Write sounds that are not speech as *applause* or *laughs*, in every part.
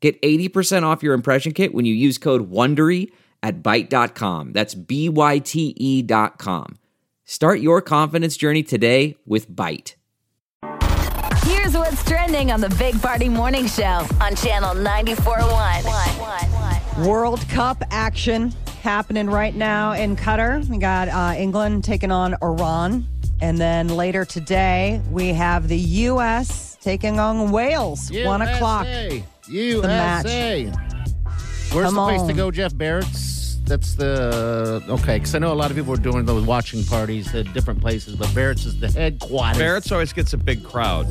Get 80% off your impression kit when you use code WONDERY at Byte.com. That's B-Y-T-E dot com. Start your confidence journey today with Byte. Here's what's trending on the Big Party Morning Show on Channel 94.1. World Cup action happening right now in Qatar. We got uh, England taking on Iran. And then later today, we have the U.S. taking on Wales. One o'clock. USA. match. Where's Come the place to go, Jeff Barrett's? That's the okay. Because I know a lot of people are doing those watching parties at different places, but Barrett's is the headquarters. Barrett's always gets a big crowd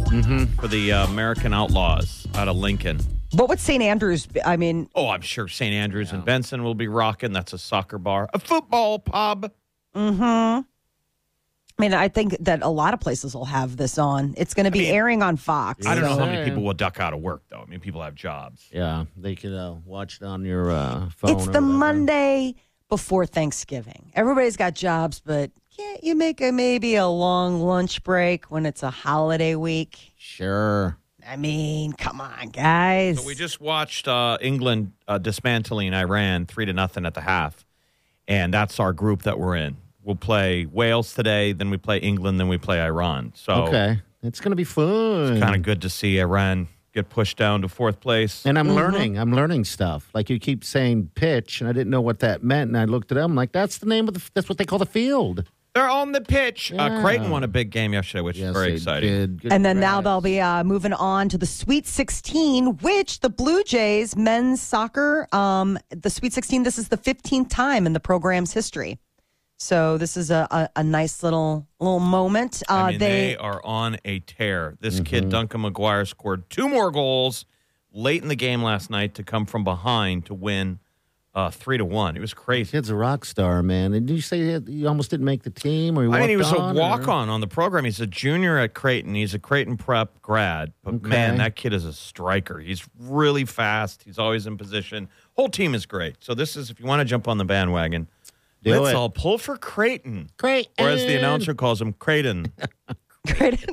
for the uh, American Outlaws out of Lincoln. What would St. Andrews be? I mean, Oh, I'm sure St. Andrews and Benson will be rocking. That's a soccer bar, a football pub. I mean, I think that a lot of places will have this on. It's going to be mean, airing on Fox. I don't know how many people will duck out of work though. I mean, people have jobs. Yeah, they could uh, watch it on your uh, phone. It's the whatever. Monday before Thanksgiving. Everybody's got jobs, but can't you make a maybe a long lunch break when it's a holiday week? Sure. I mean, come on, guys. So we just watched uh, England uh, dismantling Iran three to nothing at the half, and that's our group that we're in. We'll play Wales today, then we play England, then we play Iran. So Okay, it's gonna be fun. It's kind of good to see Iran get pushed down to fourth place. And Mm-hmm. I'm learning. I'm learning stuff. Like you keep saying pitch, and I didn't know what that meant. And I looked it up. I'm like, that's the name of the. That's what they call the field. They're on the pitch. Uh, Creighton won a big game yesterday, which is very exciting. did. And then now they'll be uh, moving on to the Sweet 16, which the Blue Jays men's soccer, um, the Sweet 16, this is the 15th time in the program's history. So this is a, a, a nice little little moment. Uh, I mean, they, are on a tear. This kid, Duncan McGuire, scored two more goals late in the game last night to come from behind to win uh, three to one. It was crazy. Kid's a rock star, man. And did you say he almost didn't make the team, or he I mean, he was walked a on, or- walk on on the program. He's a junior at Creighton. He's a Creighton prep grad. But Okay. man, that kid is a striker. He's really fast. He's always in position. Whole team is great. So this is if you want to jump on the bandwagon, Do let's it. all pull for Creighton. Great. Or as the announcer calls him, Creighton. *laughs* great.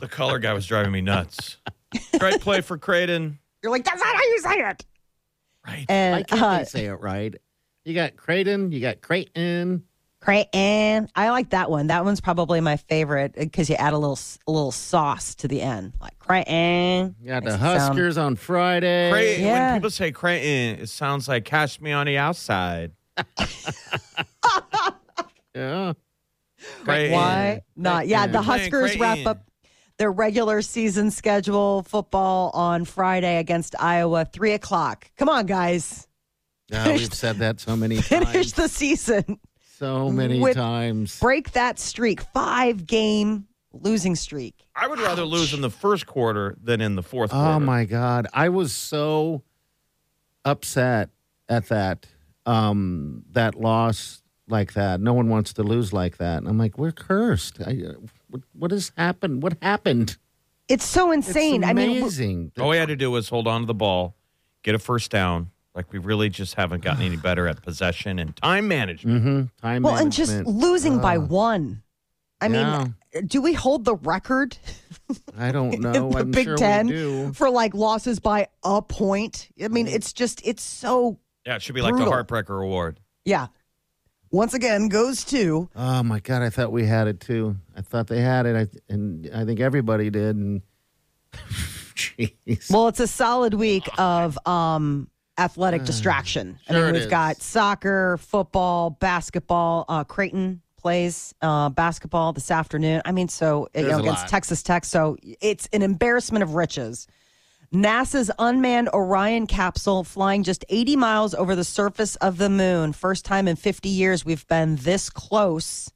The color guy was driving me nuts. *laughs* Great play for Creighton. You're like, that's not how you say it. Right. Why And can't uh, they say it right? You got Creighton. You got Creighton. Creighton. I like that one. That one's probably my favorite because you add a little a little sauce to the end, like Creighton. You got Makes the it sound- Huskers on Friday. Creighton, Yeah. When people say Creighton, it sounds like catch me on the outside. *laughs* Yeah. Creighton. Why not? Yeah, the Huskers wrap up their regular season schedule football on Friday against Iowa, three o'clock. Come on, guys, Yeah, we've said that so many *laughs* finish times. the season. So many with- times. Break that streak, five game losing streak. I would rather lose in the first quarter than in the fourth oh, quarter. Oh my God. I was so upset at that um that loss like that. No one wants to lose like that. And I'm like, we're cursed. I, uh, what, what has happened? What happened? It's so It's insane. I mean, w- amazing. All we had to do was hold on to the ball, get a first down. Like we really just haven't gotten any *sighs* better at possession and time management. Mm-hmm. Time well, and just management. losing by Ah. one. I Yeah. mean, do we hold the record I don't *laughs* in know. the I'm Big sure Ten we do. for like losses by a point? I mean, it's just it's so Yeah, it should be like the Heartbreaker Award. yeah. Once again, goes to Oh my God! I thought we had it too. I thought they had it, I, and I think everybody did. And *laughs* jeez, well, it's a solid week of um athletic distraction. I Uh, sure mean, it we've is. got soccer, football, basketball. Uh, Creighton plays uh, basketball this afternoon. I mean, so you know, against lot. Texas Tech. So it's an embarrassment of riches. NASA's unmanned Orion capsule flying just 80 miles over the surface of the moon. First time in 50 years we've been this close.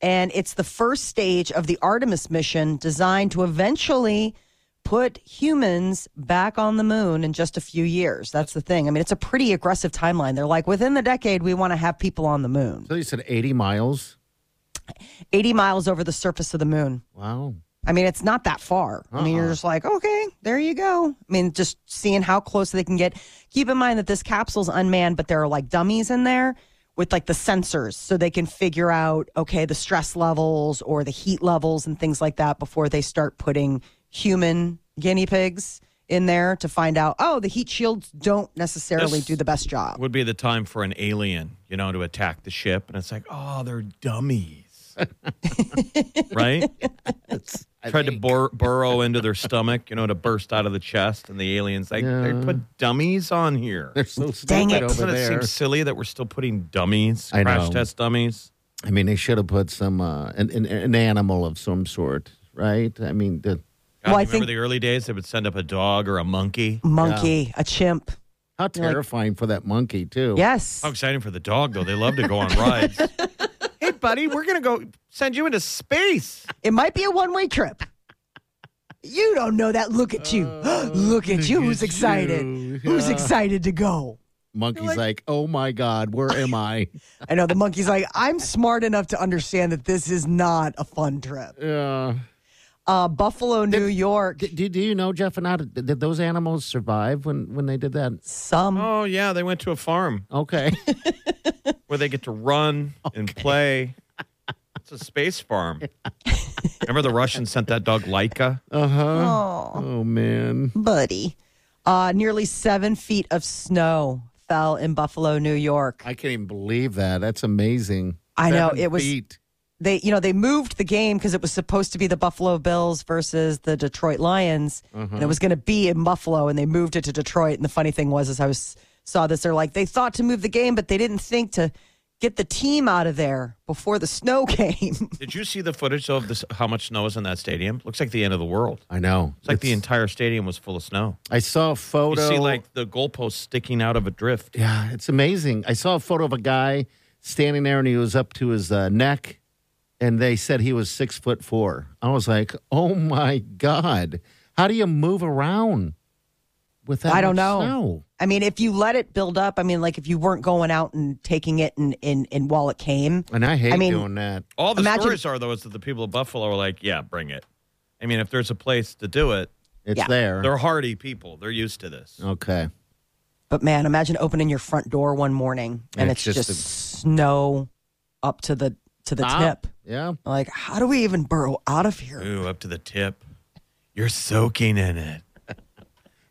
And it's the first stage of the Artemis mission designed to eventually put humans back on the moon in just a few years. That's the thing. I mean, it's a pretty aggressive timeline. They're like, within the decade, we want to have people on the moon. So you said 80 miles? 80 miles over the surface of the moon. Wow. I mean, it's not that far. I mean, you're uh-uh. just like, okay, there you go. I mean, just seeing how close they can get. Keep in mind that this capsule's unmanned, but there are like dummies in there with like the sensors so they can figure out, okay, the stress levels or the heat levels and things like that before they start putting human guinea pigs in there to find out, oh, the heat shields don't necessarily This do the best job. Would be the time for an alien, you know, to attack the ship, and it's like, oh, they're dummies, *laughs* right? I Tried to think- bur- burrow into their stomach, you know, to burst out of the chest, and the aliens like they put dummies on here. They're so stupid Dang it. over Doesn't it there. seem silly that we're still putting dummies, I crash know. test dummies? I mean, they should have put some uh, an, an, an animal of some sort, right? I mean, the, God, Well, I you remember think- the early days? They would send up a dog or a monkey. Monkey, a chimp. how terrifying for that monkey too. Yes. How exciting for the dog, though. They love to go on rides. *laughs* hey, buddy, we're going to go send you into space. It might be a one way trip. You don't know that. Look at you. Oh, *gasps* look at you. Who's excited? you. Who's Yeah. excited to go? Monkey's like, oh my god, where am I? *laughs* I know the monkey's like, I'm smart enough to understand that this is not a fun trip. Yeah. Uh, Buffalo, New York. Do, do, do you know, Jeff and I, did, did those animals survive when, when they did that? Some. Oh, yeah. They went to a farm Okay. *laughs* where they get to run and play. It's a space farm. *laughs* Remember the Russians sent that dog Laika? Uh huh. Oh, Oh man. buddy. Uh, nearly seven feet of snow fell in Buffalo, New York. I can't even believe that. That's amazing. I know, Seven it was- feet. They you know they moved the game because it was supposed to be the buffalo bills versus the detroit lions and it was going to be in buffalo and they moved it to detroit and the funny thing was as i was saw this they're like they thought to move the game but they didn't think to get the team out of there before the snow *laughs* came Did you see the footage of this? How much snow is in that stadium? Looks like the end of the world. I know. It's like the entire stadium was full of snow. I saw a You photo. see, like the goalposts sticking out of a drift. Yeah, it's amazing. I saw a photo of a guy standing there and he was up to his uh, neck, and they said he was six foot four. I was like, oh my God. How do you move around with that? I don't know. snow? i mean if you let it build up i mean like if you weren't going out and taking it and in and while it came And I hate I mean- doing that. All the Imagine- stories are though is that the people of Buffalo are like, yeah, bring it. I mean, if there's a place to do it, It's Yeah. there. they're hardy people. They're used to this. Okay. But man, imagine opening your front door one morning and It's it's, just just, a- snow up to the to the Ah, tip. Yeah. Like, how do we even burrow out of here? Ooh, up to the tip. You're soaking in it. *laughs*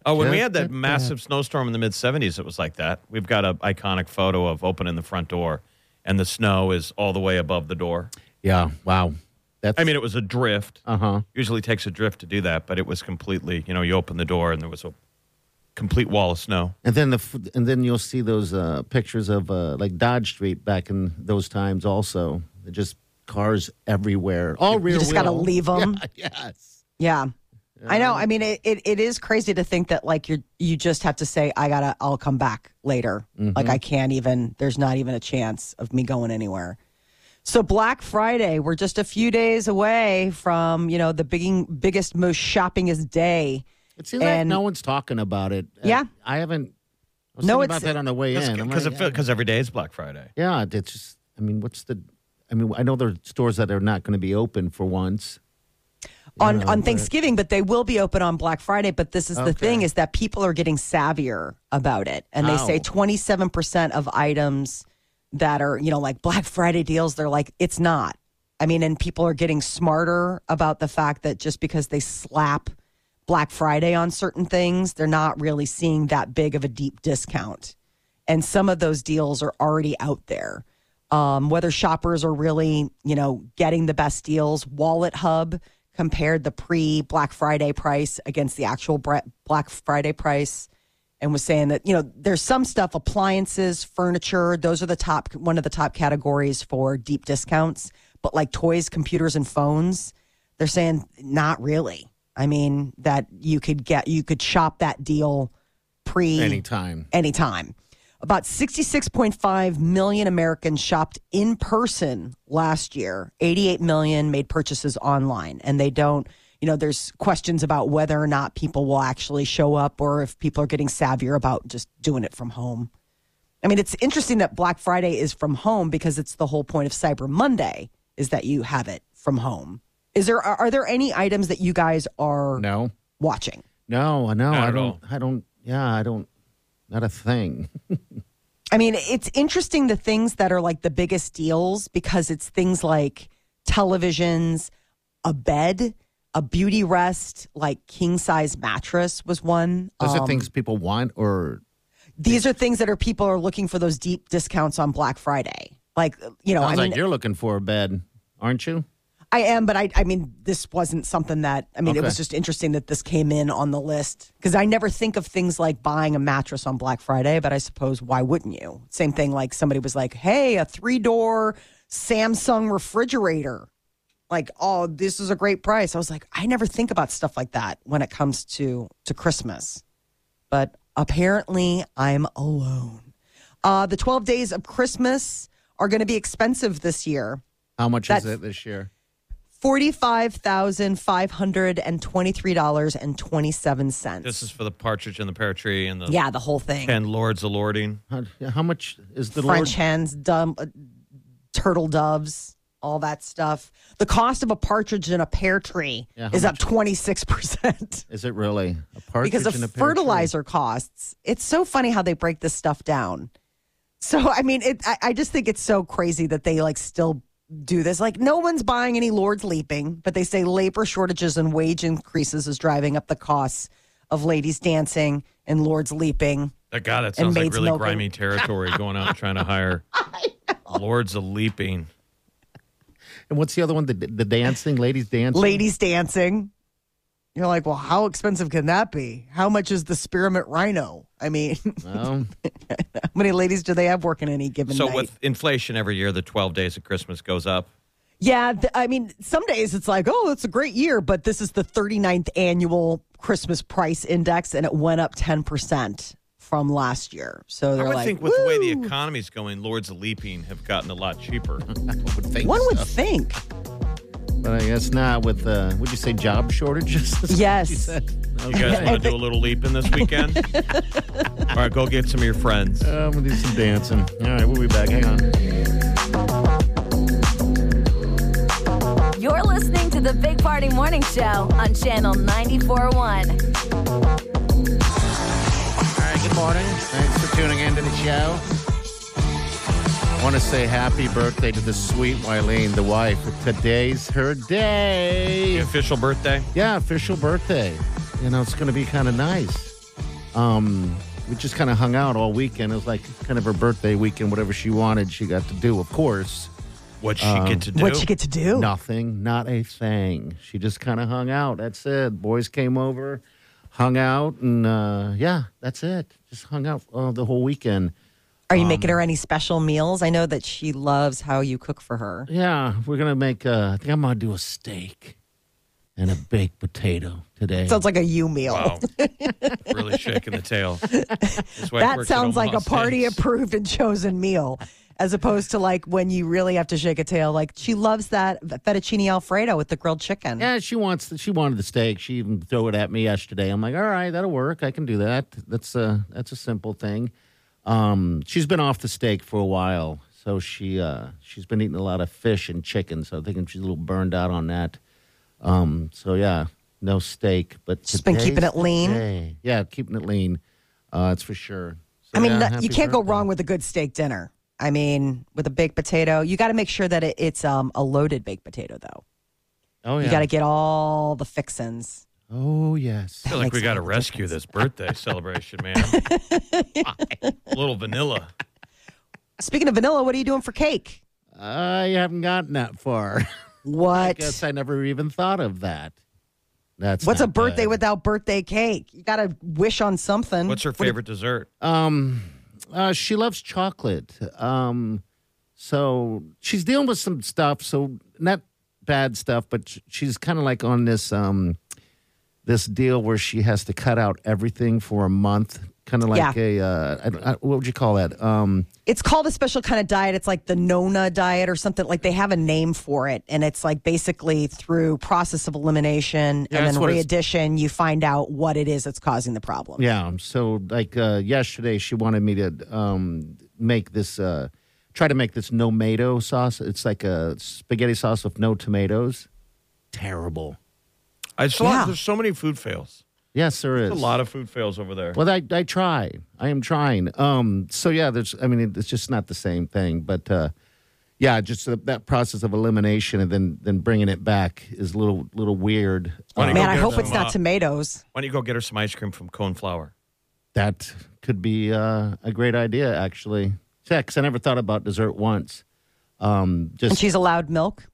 Oh, when we had that like massive snowstorm in the mid 70s, it was like that. We've got an iconic photo of opening the front door, and the snow is all the way above the door. Yeah. Wow. That's. I mean, it was a drift. uh huh. Usually takes a drift to do that, but it was completely, you know, you open the door and there was a complete wall of snow. And then the f- and then you'll see those uh, pictures of uh, like Dodge Street back in those times. Also, They're just cars everywhere. All rear. You just got to leave them. *laughs* Yeah, yes. Yeah. I know. I mean, it, it, it is crazy to think that like you're you just have to say I gotta I'll come back later. Like I mm-hmm. can't even. There's not even a chance of me going anywhere. So Black Friday, we're just a few days away from you know the big, biggest, most shoppingest day. It seems like no one's talking about it. Yeah. I haven't. I was No, thinking it's- about that on the way in. I'm Because like, because every day is Black Friday. yeah, it's just. I mean, what's the? I mean, I know there are stores that are not going to be open for once. on on Thanksgiving, but they will be open on Black Friday. But this is the Okay. thing: is that people are getting savvier about it, and they say twenty seven percent of items that are you know like Black *laughs* Friday deals, they're like it's not. I mean, and people are getting smarter about the fact that just because they slap Black Friday on certain things, they're not really seeing that big of a deep discount. And some of those deals are already out there. Um, whether shoppers are really, you know, getting the best deals, Wallet Hub compared the pre Black Friday price against the actual Black Friday price and was saying that, you know, there's some stuff, appliances, furniture, those are the top, one of the top categories for deep discounts. But like toys, computers, and phones, they're saying not really. I mean, that you could get, you could shop that deal pre Anytime. anytime. About 66.5 million Americans shopped in person last year. 88 million made purchases online, and they don't, you know, there's questions about whether or not people will actually show up or if people are getting savvier about just doing it from home. I mean, it's interesting that Black Friday is from home because it's the whole point of Cyber Monday is that you have it from home. Is there are, are there any items that you guys are No, watching? no, no. Not I don't. all. I don't. Yeah, I don't. Not a thing. I mean, it's interesting the things that are like the biggest deals because it's things like televisions, a bed, a beauty rest, like king size mattress was one. Those Um, are things people want, or These are things that are people are looking for those deep discounts on Black Friday. Like you know, I sounds mean, like you're looking for a bed, aren't you? I am, but I, I mean, this wasn't something that, I mean, it was just interesting that this came in on the list because I never think of things like buying a mattress on Black Friday, but I suppose why wouldn't you? Same thing like somebody was like, hey, a three door Samsung refrigerator. Like, oh, this is a great price. I was like, I never think about stuff like that when it comes to to Christmas. But apparently I'm alone. Uh, the 12 days of Christmas are going to be expensive this year. How much That's- is it this year? Forty-five thousand five hundred and twenty-three dollars and twenty-seven cents. This is for the partridge and the pear tree and the yeah, the whole thing. and lords of lording. How, how much is the French Lord? hens, dumb, uh, turtle doves, all that stuff. The cost of a partridge and a pear tree Yeah, how is up twenty-six percent *laughs* Is it really a partridge because of in a pear tree? fertilizer costs. It's so funny how they break this stuff down. So I mean, it. I, I just think it's so crazy that they like still do this. Like no one's buying any Lords Leaping, but they say labor shortages and wage increases is driving up the costs of ladies dancing and Lords Leaping. That God, that And sounds like really milking. grimy territory. Going out and trying to hire *laughs* lords of leaping. And what's the other one? The, the dancing, ladies dancing. Ladies dancing. You're like, well, how expensive can that be? How much is the spearmint rhino? I mean, Well, *laughs* how many ladies do they have working any given year? So night? with inflation every year, the twelve days of Christmas goes up. Yeah, th- I mean, some days it's like, oh, it's a great year, but this is the 39th annual Christmas price index, and it went up 10% from last year. So I they're I would like, think with the way the "Woo." economy's going, lords of leaping have gotten a lot cheaper. *laughs* I would think one would think. But I guess not. With uh, would you say job shortages? *laughs* Is that what Yes. you said? You guys want to do a little leaping this weekend? *laughs* All right, go get some of your friends. Uh, I'm gonna do some dancing. All right, we'll be back. Hang on. You're listening to the Big Party Morning Show on Channel 94.1. All right, good morning. Thanks for tuning in to the show. I want to say happy birthday to the sweet Wylene, the wife. Today's her The day. official birthday. Yeah, official birthday. You know, it's going to be kind of nice. Um, we just kind of hung out all weekend. It was like kind of her birthday weekend. Whatever she wanted, she got to do. Of course, What'd she Um, get to do? What'd you get to do? nothing, not a thing. She just kind of hung out. That's it. Boys came over, hung out, and uh, yeah, that's it. Just hung out uh, the whole weekend. Are Um, you making her any special meals? I know that she loves how you cook for her. Yeah, we're gonna make. Uh, I think I'm gonna do a steak and a baked potato today. Sounds like a you meal. Wow. *laughs* really shaking the tail. This way it That sounds like a party Steaks. approved and chosen meal, as opposed to like when you really have to shake a tail. Like she loves that fettuccine alfredo with the grilled chicken. yeah, she wants. The, she wanted the steak. She even threw it at me yesterday. I'm like, all right, that'll work. I can do that. That's a that's a simple thing. Um, she's been off the steak for a while, so she uh, she's been eating a lot of fish and chicken. So I think she's a little burned out on that. Um, so yeah, no steak, but She's been keeping it lean? Yeah, keeping it lean. Uh, that's for sure. So, I mean, yeah, you can't go wrong with a good steak dinner. I mean, with a baked potato, you got to make sure that it, it's um, a loaded baked potato, though. Oh yeah. You got to get all the fixins. Oh yes. I feel like we got to rescue difference. this *laughs* birthday celebration, man. a *laughs* little vanilla. Speaking of vanilla, what are you doing for cake? I haven't gotten that far. *laughs* What? I guess I never even thought of that. That's What's a birthday good. without birthday cake? You got to wish on something. What's her What do you- favorite dessert? Um, uh, she loves chocolate. Um, so she's dealing with some stuff. So not bad stuff, but she's kind of like on this um, this deal where she has to cut out everything for a month kind of like Yeah. a uh, I, I, what would you call that? Um, It's called a special kind of diet. It's like the Nona diet or something. Like they have a name for it, and it's like basically through process of elimination Yeah, and then what readdition, you find out what it is that's causing the problem. yeah. So like uh, yesterday, she wanted me to um, make this. Uh, try to make this no tomato sauce. It's like a spaghetti sauce with no tomatoes. Terrible. I saw Yeah. there's so many food fails. Yes, there is There's a lot of food fails over there. Well, I, I try. I am trying. Um, so yeah, there's. I mean, it's just not the same thing. But uh, yeah, just uh, that process of elimination and then then bringing it back is a little little weird. Why Man, I hope some, it's not uh, tomatoes. Why don't you go get her some ice cream from Coneflower? That could be uh, a great idea, actually. Sex. I never thought about dessert once. Um, And she's allowed milk.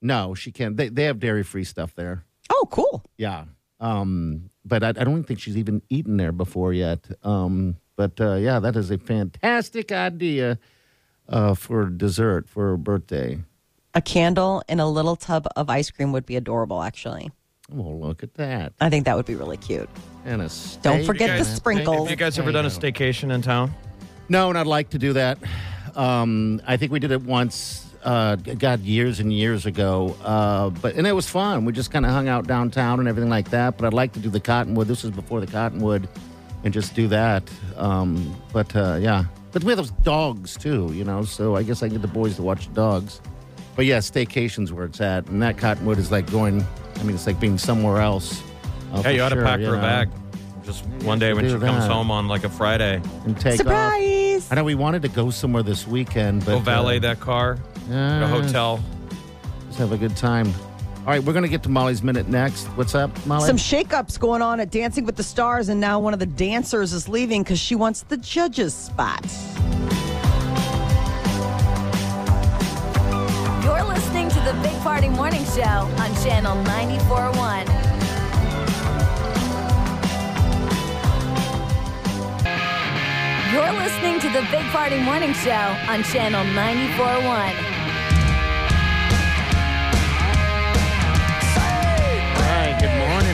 no, she can't. They they have dairy free stuff there. Oh, cool. Yeah. Um, but I, I don't think she's even eaten there before yet. Um, but uh, yeah, that is a fantastic idea uh, for dessert for her birthday. A candle and a little tub of ice cream would be adorable, actually. Well, look at that. I think that would be really cute. And a Don't steak. forget the sprinkles. Have you guys ever done a staycation in town? No, and I'd like to do that. Um, I think we did it once, uh, God, years and years ago. Uh, but and it was fun. We just kind of hung out downtown and everything like that. But I'd like to do the Cottonwood. This was before the Cottonwood, and just do that. Um, but uh, yeah, but we have those dogs too, you know. So I guess I can get the boys to watch the dogs. But yeah, staycations where it's at, and that Cottonwood is like going. I mean, it's like being somewhere else. uh, Yeah, for you ought to pack her a know, bag. Just one day when do she comes home on like a Friday, and take off. Surprise! I know we wanted to go somewhere this weekend, but go valet uh, that car, yeah, a ah. hotel. Just have a good time. All right, we're going to get to Molly's Minute next. What's up, Molly? Some shakeups going on at Dancing with the Stars, and now one of the dancers is leaving because she wants the judges spot. You're listening to the Big Party Morning Show on Channel 94.1. You're listening to the Big Party Morning Show on Channel 94.1.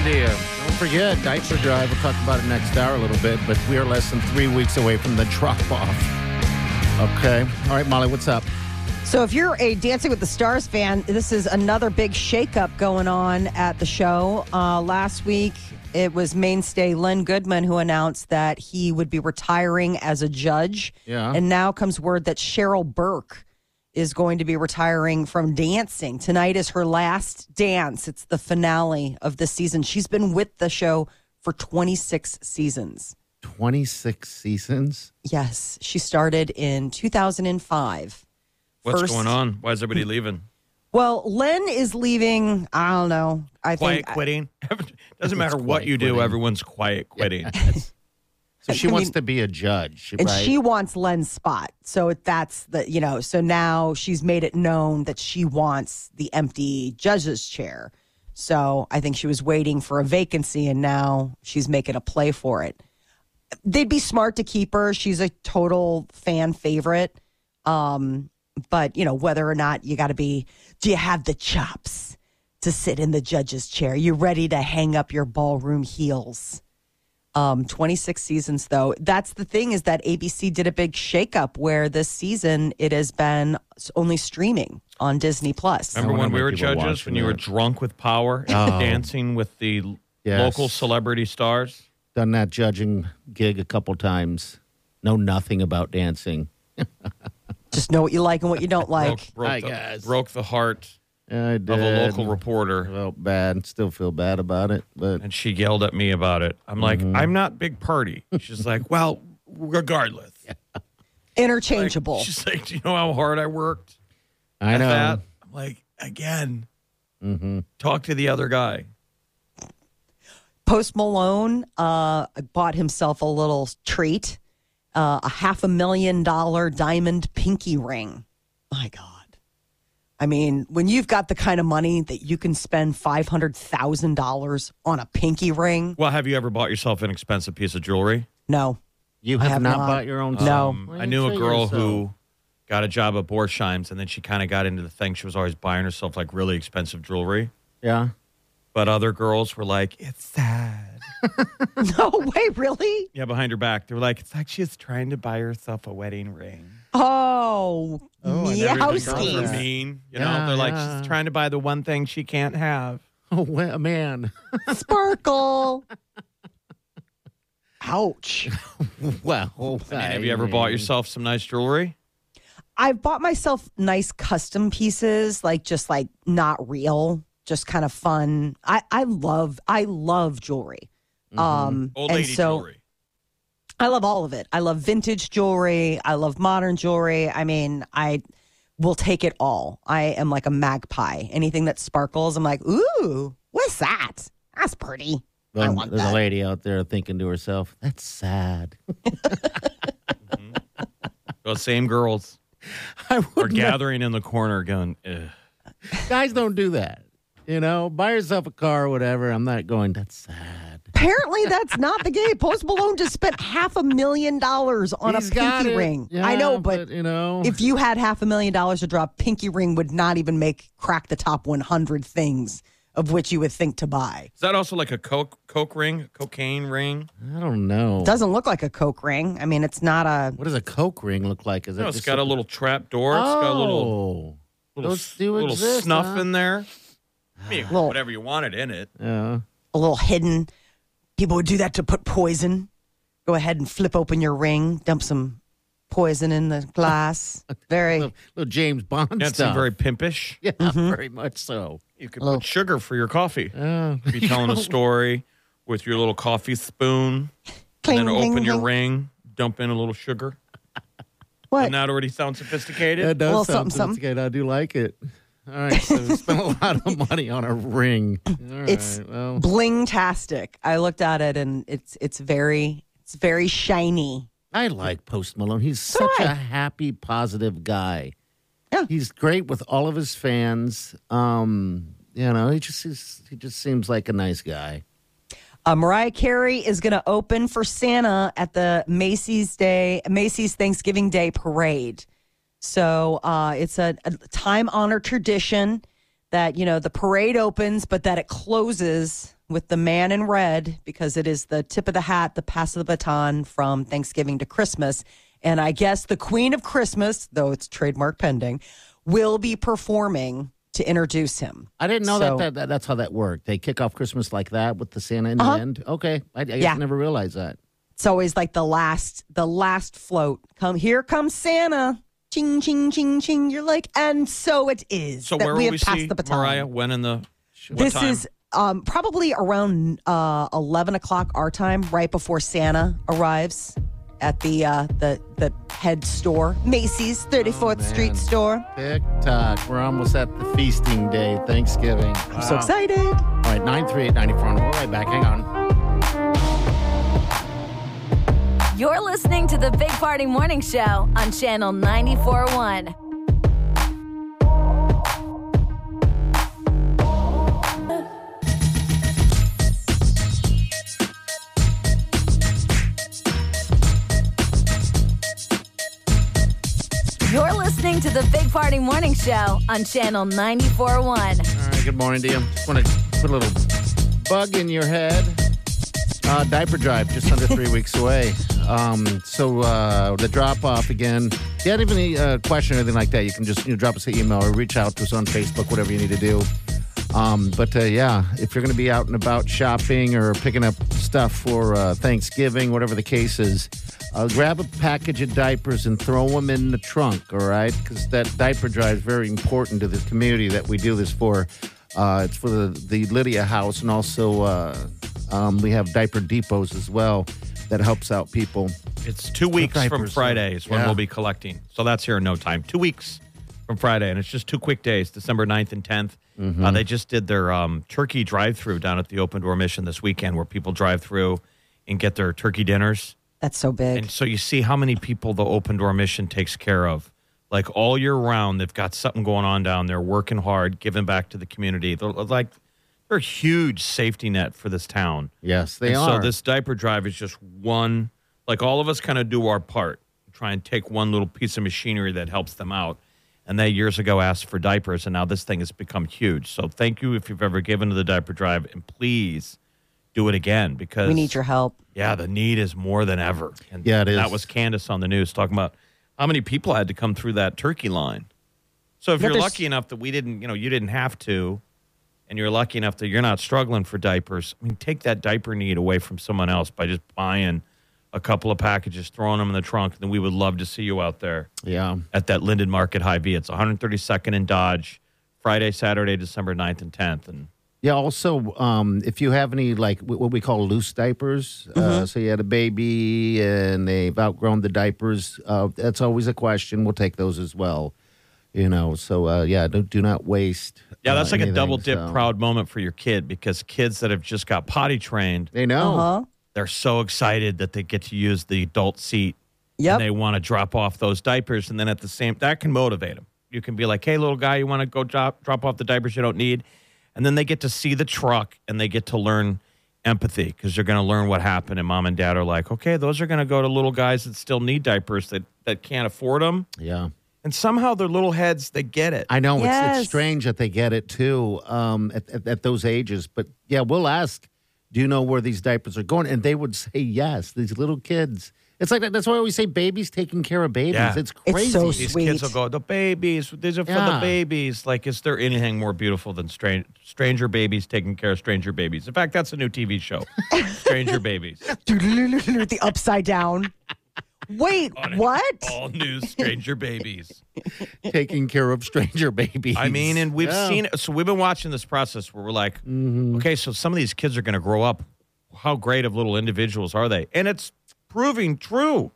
good morning to you. Don't forget, diaper drive. We'll talk about it next hour a little bit, but we are less than three weeks away from the drop off. Okay. All right, Molly, what's up? So, if you're a Dancing with the Stars fan, this is another big shakeup going on at the show. Uh, last week, it was mainstay Len Goodman who announced that he would be retiring as a judge. Yeah. And now comes word that Cheryl Burke is going to be retiring from dancing. Tonight is her last dance. It's the finale of the season. She's been with the show for 26 seasons. 26 seasons? Yes, she started in 2005. What's First- going on? Why is everybody leaving? Well, Len is leaving. I don't know. I Quiet think quitting. *laughs* Doesn't matter what quiet you do. quitting. Everyone's quiet quitting. *laughs* So she I wants mean- to be a judge, and right? she wants Len's spot. So that's the you know. So now she's made it known that she wants the empty judge's chair. So I think she was waiting for a vacancy, and now she's making a play for it. They'd be smart to keep her. She's a total fan favorite. Um, but you know whether or not you got to be. Do you have the chops to sit in the judge's chair? You ready to hang up your ballroom heels? Um, 26 seasons, though. That's the thing is that ABC did a big shakeup where this season it has been only streaming on Disney Plus. Remember when we were judges? When you were drunk with power, Oh. dancing with the Yes. local celebrity stars? Done that judging gig a couple times. Know nothing about dancing. *laughs* Just know what you like and what you don't like. broke, broke Hi, the, guys. broke the heart I did. of a local reporter. Felt bad. Still feel bad about it, but and she yelled at me about it. I'm like, Mm-hmm. I'm not big party. She's like, *laughs* well, regardless. Like, *laughs* Interchangeable. she's like, do you know how hard I worked I at know. that? I'm like, again, Mm-hmm. talk to the other guy. Post Malone uh, bought himself a little treat uh, a half a million dollar diamond pinky ring. My God. I mean, when you've got the kind of money that you can spend $500,000 on a pinky ring, Well, have you ever bought yourself an expensive piece of jewelry? no. You have, have not, not. bought your own. No. Um, I knew a girl yourself? who got a job at Borsheim's, and then she kind of got into the thing. She was always buying herself like really expensive jewelry. Yeah. But other girls were like, it's sad. *laughs* No way, really? Yeah, behind her back. They were like, it's like she's trying to buy herself a wedding ring. Oh, Oh, I never even thought of Girls are that. mean. You know, Yeah, they're like, yeah. she's trying to buy the one thing she can't have. *laughs* Oh well, man. *laughs* Sparkle. Ouch. well, I mean, have you ever bought yourself some nice jewelry? I've bought myself nice custom pieces, like just like not real, just kind of fun. I, I love I love jewelry. Um Old and lady so jewelry. I love all of it. I love vintage jewelry. I love modern jewelry. I mean, I will take it all. I am like a magpie. Anything that sparkles, I'm like, ooh, what's that? That's pretty. I want there's that. a lady out there thinking to herself, "That's sad." *laughs* Those same girls *laughs* I are would never- gathering in the corner going, Ugh. guys don't do that. You know, buy yourself a car or whatever. I'm not going. That's sad. Apparently, that's not the game. Post Malone just spent half a million dollars on He's a pinky ring. Yeah, I know, but you know, if you had half a million dollars to drop, pinky ring would not even make crack the top 100 things of which you would think to buy. Is that also like a coke coke ring, cocaine ring? I don't know. It Doesn't look like a Coke ring. I mean, it's not a. what does a Coke ring look like? Is No, it it's just got a little trap door. It's got a little Oh, little, Those do little exist, snuff huh? in there. I mean, *sighs* Little- whatever you wanted in it. yeah. a little hidden. People would do that to put poison. Go ahead and flip open your ring, dump some poison in the glass. *laughs* Very. Little, little James Bond That seemed stuff. very pimpish. *laughs* yeah, Mm-hmm. very much so. You could Little- put sugar for your coffee. *laughs* Oh, Be telling a story with your little coffee spoon, Cling, and then cling, open your cling. ring, dump in a little sugar. What? Doesn't that already sound sophisticated? That does Well, sound something, something. sophisticated. I do like it. All right, so we spent a *laughs* lot of money on a ring. All right, It's well, Bling-tastic. I looked at it and it's it's very it's very shiny. I like Post Malone. He's So such a happy, positive guy. Yeah. he's great with all of his fans. Um, you know, he just he just seems like a nice guy. Uh, Mariah Carey is going to open for Santa at the Macy's Day Macy's Thanksgiving Day Parade. So uh, it's a, a time honored tradition that you know the parade opens, but that it closes with the man in red because it is the tip of the hat, the pass of the baton from Thanksgiving to Christmas. And I guess the Queen of Christmas, though it's trademark pending, will be performing to introduce him. I didn't know So- that, that, that that's how that worked. They kick off Christmas like that with the Santa in Uh-huh. the end. Okay, I, I Yeah. I never realized that. It's always like the last, the last float. Come here, comes Santa. Ching, ching, ching, ching. You're like, and so it is. So that where we will have we passed see the baton. Mariah? When in the what this time? is um, probably around uh, eleven o'clock our time, right before Santa arrives at the uh, the the head store, Macy's, Thirty Fourth Street store. Tick tock. We're almost at the feasting day, Thanksgiving. I'm so excited. All right, 938 94. We're right back. Hang on. You're listening to the Big Party Morning Show on Channel 94.1. You're listening to the Big Party Morning Show on Channel 94.1. All right, good morning to you. Just want to put a little bug in your head. Uh, diaper drive, just under three *laughs* weeks away. Um, so uh, the drop off again. If you had any uh, question or anything like that, you can just you know, drop us an email or reach out to us on Facebook, whatever you need to do. Um, but uh, yeah, if you're going to be out and about shopping or picking up stuff for uh, Thanksgiving, whatever the case is, uh, grab a package of diapers and throw them in the trunk, all right? Because that diaper drive is very important to the community that we do this for. Uh, it's for the, the Lydia House, and also uh, um, we have diaper depots as well that helps out people. It's two weeks from diapers, Friday is when yeah. we'll be collecting. So that's here in no time. Two weeks from Friday, and it's just two quick days, December 9th and 10th. Mm-hmm. Uh, they just did their um, turkey drive-through down at the Open Door Mission this weekend, where people drive through and get their turkey dinners. That's so big. And so you see how many people the Open Door Mission takes care of. Like all year round, they've got something going on down there, working hard, giving back to the community. They're like they're a huge safety net for this town. Yes, they and are. So this diaper drive is just one. Like all of us kind of do our part, try and take one little piece of machinery that helps them out. And they years ago asked for diapers, and now this thing has become huge. So thank you if you've ever given to the diaper drive, and please do it again because We need your help. yeah, the need is more than ever. And Yeah, it is. That was Candace on the news talking about how many people had to come through that turkey line. So if Yeah, you're lucky enough that we didn't, you know, you didn't have to, and you're lucky enough that you're not struggling for diapers, I mean, take that diaper need away from someone else by just buying a couple of packages, throwing them in the trunk, and then we would love to see you out there Yeah. at that Linden Market Hy-Vee. It's 132nd and Dodge, Friday, Saturday, December 9th and 10th. And Yeah. Also, um, if you have any like what we call loose diapers, Mm-hmm. uh, so you had a baby and they've outgrown the diapers, uh, that's always a question. We'll take those as well. You know, so uh, yeah, do, do not waste. yeah, that's uh, like a double dip so- proud moment for your kid because kids that have just got potty trained, They know. Uh huh. they're so excited that they get to use the adult seat Yep. and they want to drop off those diapers and then at the same that can motivate them you can be like hey little guy you want to go drop drop off the diapers you don't need and then they get to see the truck and they get to learn empathy because they're going to learn what happened and mom and dad are like okay those are going to go to little guys that still need diapers that that can't afford them Yeah. And somehow their little heads they get it I know it's, Yes. it's strange that they get it too um, at, at, at those ages, but yeah, we'll ask, do you know where these diapers are going? And they would say yes. These little kids. It's like that's why I always say babies taking care of babies. Yeah. It's It's crazy. so these Sweet. kids will go the babies these are for the babies like is there anything more beautiful than strange, stranger babies taking care of stranger babies in fact that's a new tv show *laughs* stranger babies *laughs* the upside down. Wait, what? all new stranger babies *laughs* taking care of stranger babies. i mean and we've Yeah. seen it so we've been watching this process where we're like okay so some of these kids are going to grow up how great of little individuals are they and it's proving true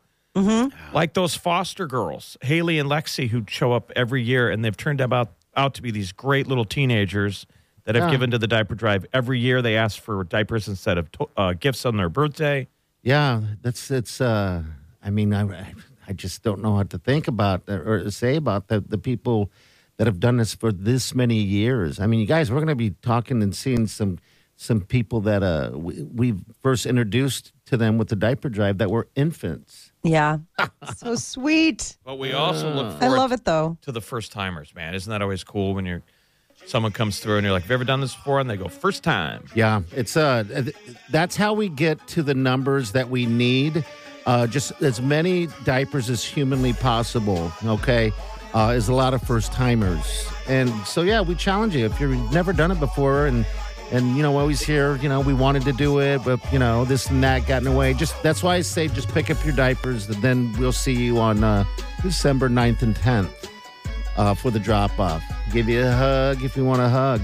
like those foster girls haley and lexi who show up every year and they've turned about out to be these great little teenagers that have Yeah. given to the diaper drive every year they ask for diapers instead of to- uh, gifts on their birthday Yeah, that's it's. Uh, I mean, I I just don't know what to think about or say about the the people that have done this for this many years. I mean, you guys, we're going to be talking and seeing some some people that uh we, we first introduced to them with the diaper drive that were infants. Yeah. *laughs* so sweet. but we also look Forward I love it though. to the first timers man isn't that always cool when you're someone comes through and you're like have you ever done this before and they go first time Yeah, it's uh, th- that's how we get to the numbers that we need. Uh, just as many diapers as humanly possible. Okay, uh, is a lot of first timers, and so yeah, we challenge you if you've never done it before, and and you know always hear you know we wanted to do it, but you know this and that got in the way. Just that's why I say just pick up your diapers, and then we'll see you on uh, December 9th and tenth uh, for the drop off. Give you a hug if you want a hug.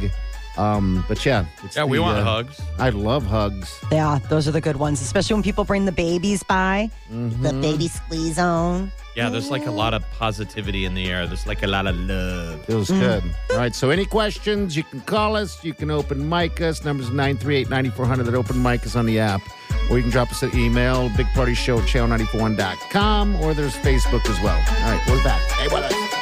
Um, but yeah, it's yeah we the, want uh, hugs I love hugs. Yeah, those are the good ones, especially when people bring the babies by. The baby squeeze zone. Yeah, there's like a lot of positivity in the air. There's like a lot of love. Feels good. All right. So, any questions, you can call us. You can open mic us. Numbers 938 9400 that open mic us on the app. Or you can drop us an email, Big Party Show at channel94one.com, or there's Facebook as well. All right. We're back. Stay with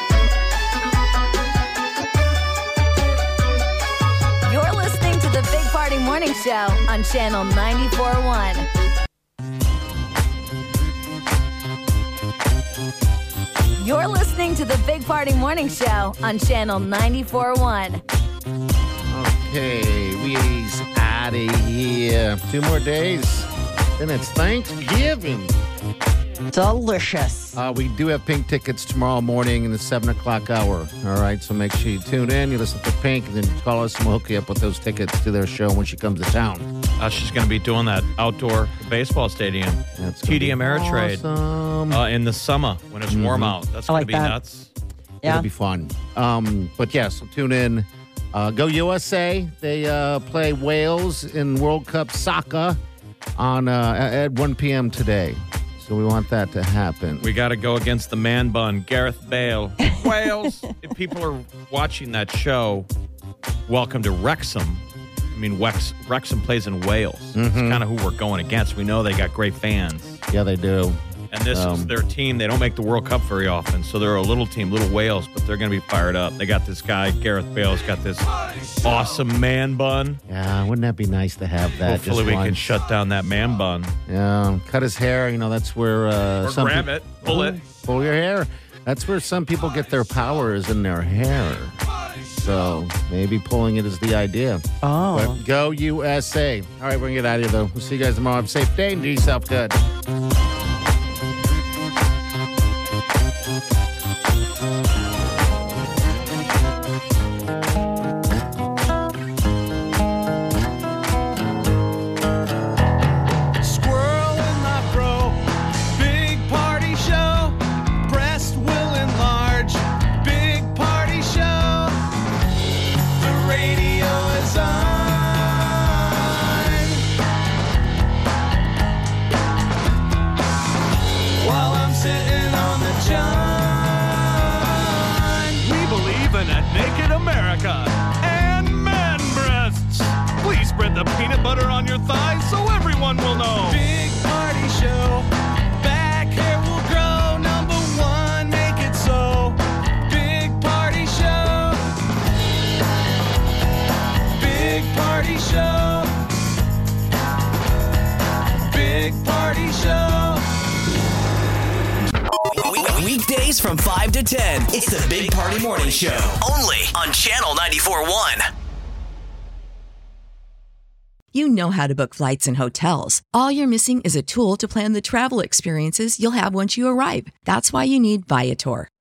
Morning Show on Channel 94.1. You're listening to the Big Party Morning Show on Channel 94.1. Okay. We's out of here. Two more days. Then it's Thanksgiving. Delicious. Uh, we do have pink tickets tomorrow morning in the 7 o'clock hour. All right, so make sure you tune in, you listen to Pink, and then call us and we'll hook you up with those tickets to their show when she comes to town. Uh, she's going to be doing that outdoor baseball stadium, That's gonna TD Ameritrade, Awesome. uh, in the summer when it's warm out. That's going like to be that. nuts. Yeah. It'll be fun. Um, but yeah, so tune in. Uh, go USA. They uh, play Wales in World Cup soccer on uh, at 1 p.m. today. So we want that to happen. We got to go against the man bun, Gareth Bale. *laughs* Wales. if people are watching that show, welcome to Wrexham. I mean, Wex, Wrexham plays in Wales. It's mm-hmm. kind of who we're going against. We know they got great fans. yeah, they do. And this is Um, their team. They don't make the World Cup very often, so they're a little team, little Wales, but they're going to be fired up. They got this guy, Gareth Bale's got this awesome man bun. Yeah, wouldn't that be nice to have that? Hopefully, just we can shut down that man bun. Yeah, cut his hair. You know, that's where uh, Or some grab peop- it, pull it. pull your hair. That's where some people get their powers in their hair. So maybe pulling it is the idea. Oh. But go USA. All right, we're going to get out of here, though. We'll see you guys tomorrow. Have a safe day and do yourself good. It's the Big Party Morning Show. Only on Channel 94.1. You know how to book flights and hotels. All you're missing is a tool to plan the travel experiences you'll have once you arrive. That's why you need Viator.